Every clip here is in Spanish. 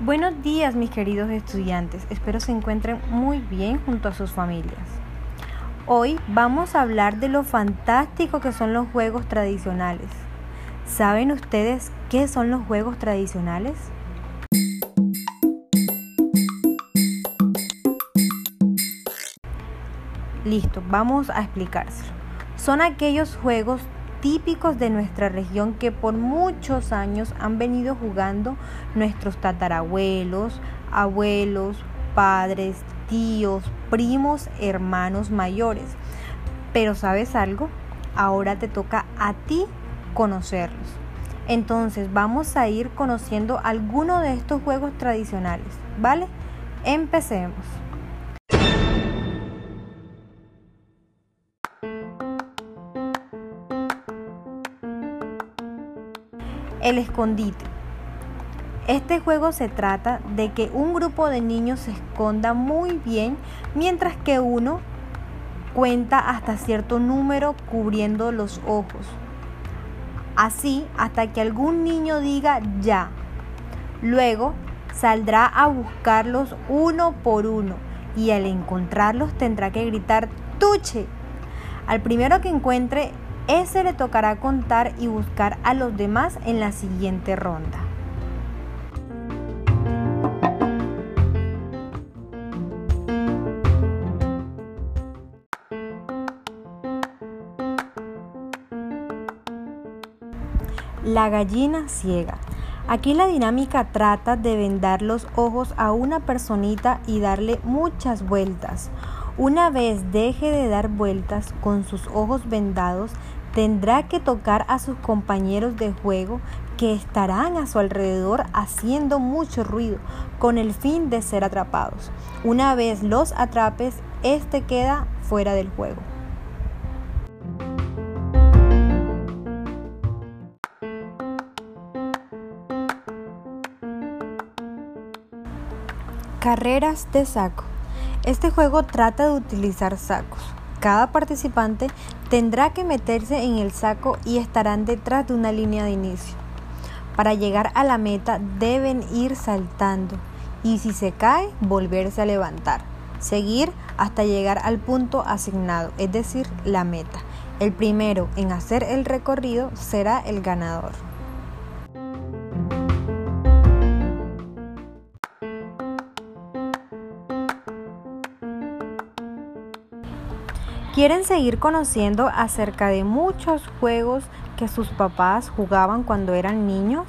Buenos días mis queridos estudiantes, espero se encuentren muy bien junto a sus familias. Hoy vamos a hablar de lo fantástico que son los juegos tradicionales. ¿Saben ustedes qué son los juegos tradicionales? Listo, vamos a explicárselo. Son aquellos juegos típicos de nuestra región que por muchos años han venido jugando nuestros tatarabuelos, abuelos, padres, tíos, primos, hermanos mayores. Pero ¿sabes algo? Ahora te toca a ti conocerlos. Entonces vamos a ir conociendo algunos de estos juegos tradicionales, ¿vale? Empecemos. El escondite. Este juego se trata de que un grupo de niños se esconda muy bien mientras que uno cuenta hasta cierto número cubriendo los ojos. Así hasta que algún niño diga ya. Luego saldrá a buscarlos uno por uno y al encontrarlos tendrá que gritar tuche. Al primero que encuentre ese le tocará contar y buscar a los demás en la siguiente ronda. La gallina ciega. Aquí la dinámica trata de vendar los ojos a una personita y darle muchas vueltas. Una vez deje de dar vueltas con sus ojos vendados, tendrá que tocar a sus compañeros de juego que estarán a su alrededor haciendo mucho ruido con el fin de ser atrapados. Una vez los atrapes, este queda fuera del juego. Carreras de saco. Este juego trata de utilizar sacos. Cada participante tendrá que meterse en el saco y estarán detrás de una línea de inicio. Para llegar a la meta deben ir saltando y si se cae volverse a levantar. Seguir hasta llegar al punto asignado, es decir, la meta. El primero en hacer el recorrido será el ganador. ¿Quieren seguir conociendo acerca de muchos juegos que sus papás jugaban cuando eran niños?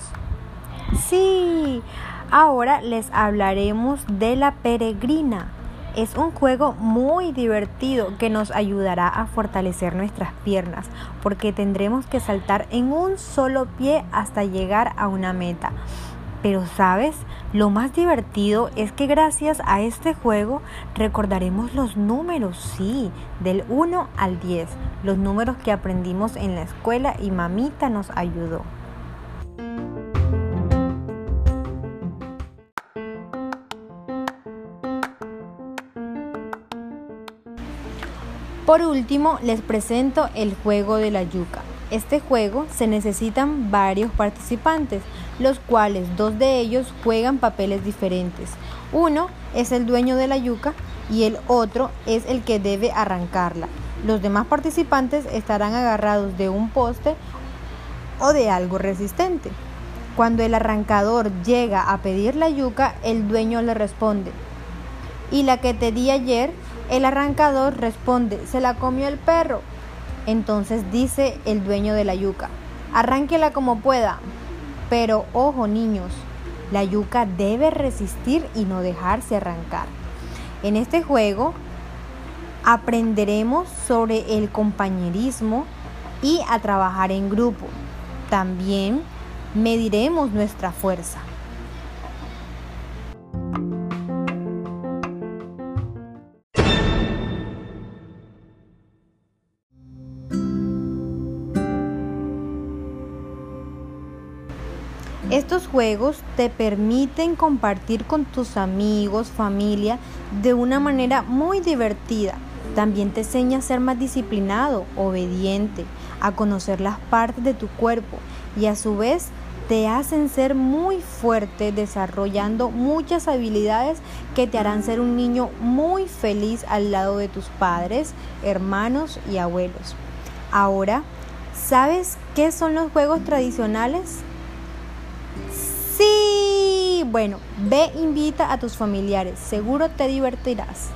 Sí, ahora les hablaremos de la peregrina. Es un juego muy divertido que nos ayudará a fortalecer nuestras piernas porque tendremos que saltar en un solo pie hasta llegar a una meta. Pero sabes, lo más divertido es que gracias a este juego recordaremos los números, sí, del 1 al 10, los números que aprendimos en la escuela y mamita nos ayudó. Por último, les presento el juego de la yuca. Este juego se necesitan varios participantes, los cuales dos de ellos juegan papeles diferentes. Uno es el dueño de la yuca y el otro es el que debe arrancarla. Los demás participantes estarán agarrados de un poste o de algo resistente. Cuando el arrancador llega a pedir la yuca, el dueño le responde. Y la que te di ayer, el arrancador responde, se la comió el perro. Entonces dice el dueño de la yuca, arránquela como pueda. Pero ojo niños, la yuca debe resistir y no dejarse arrancar. En este juego aprenderemos sobre el compañerismo y a trabajar en grupo. También mediremos nuestra fuerza. Estos juegos te permiten compartir con tus amigos, familia, de una manera muy divertida. También te enseña a ser más disciplinado, obediente, a conocer las partes de tu cuerpo y a su vez te hacen ser muy fuerte desarrollando muchas habilidades que te harán ser un niño muy feliz al lado de tus padres, hermanos y abuelos. Ahora, ¿sabes qué son los juegos tradicionales? Bueno, ve invita a tus familiares, seguro te divertirás.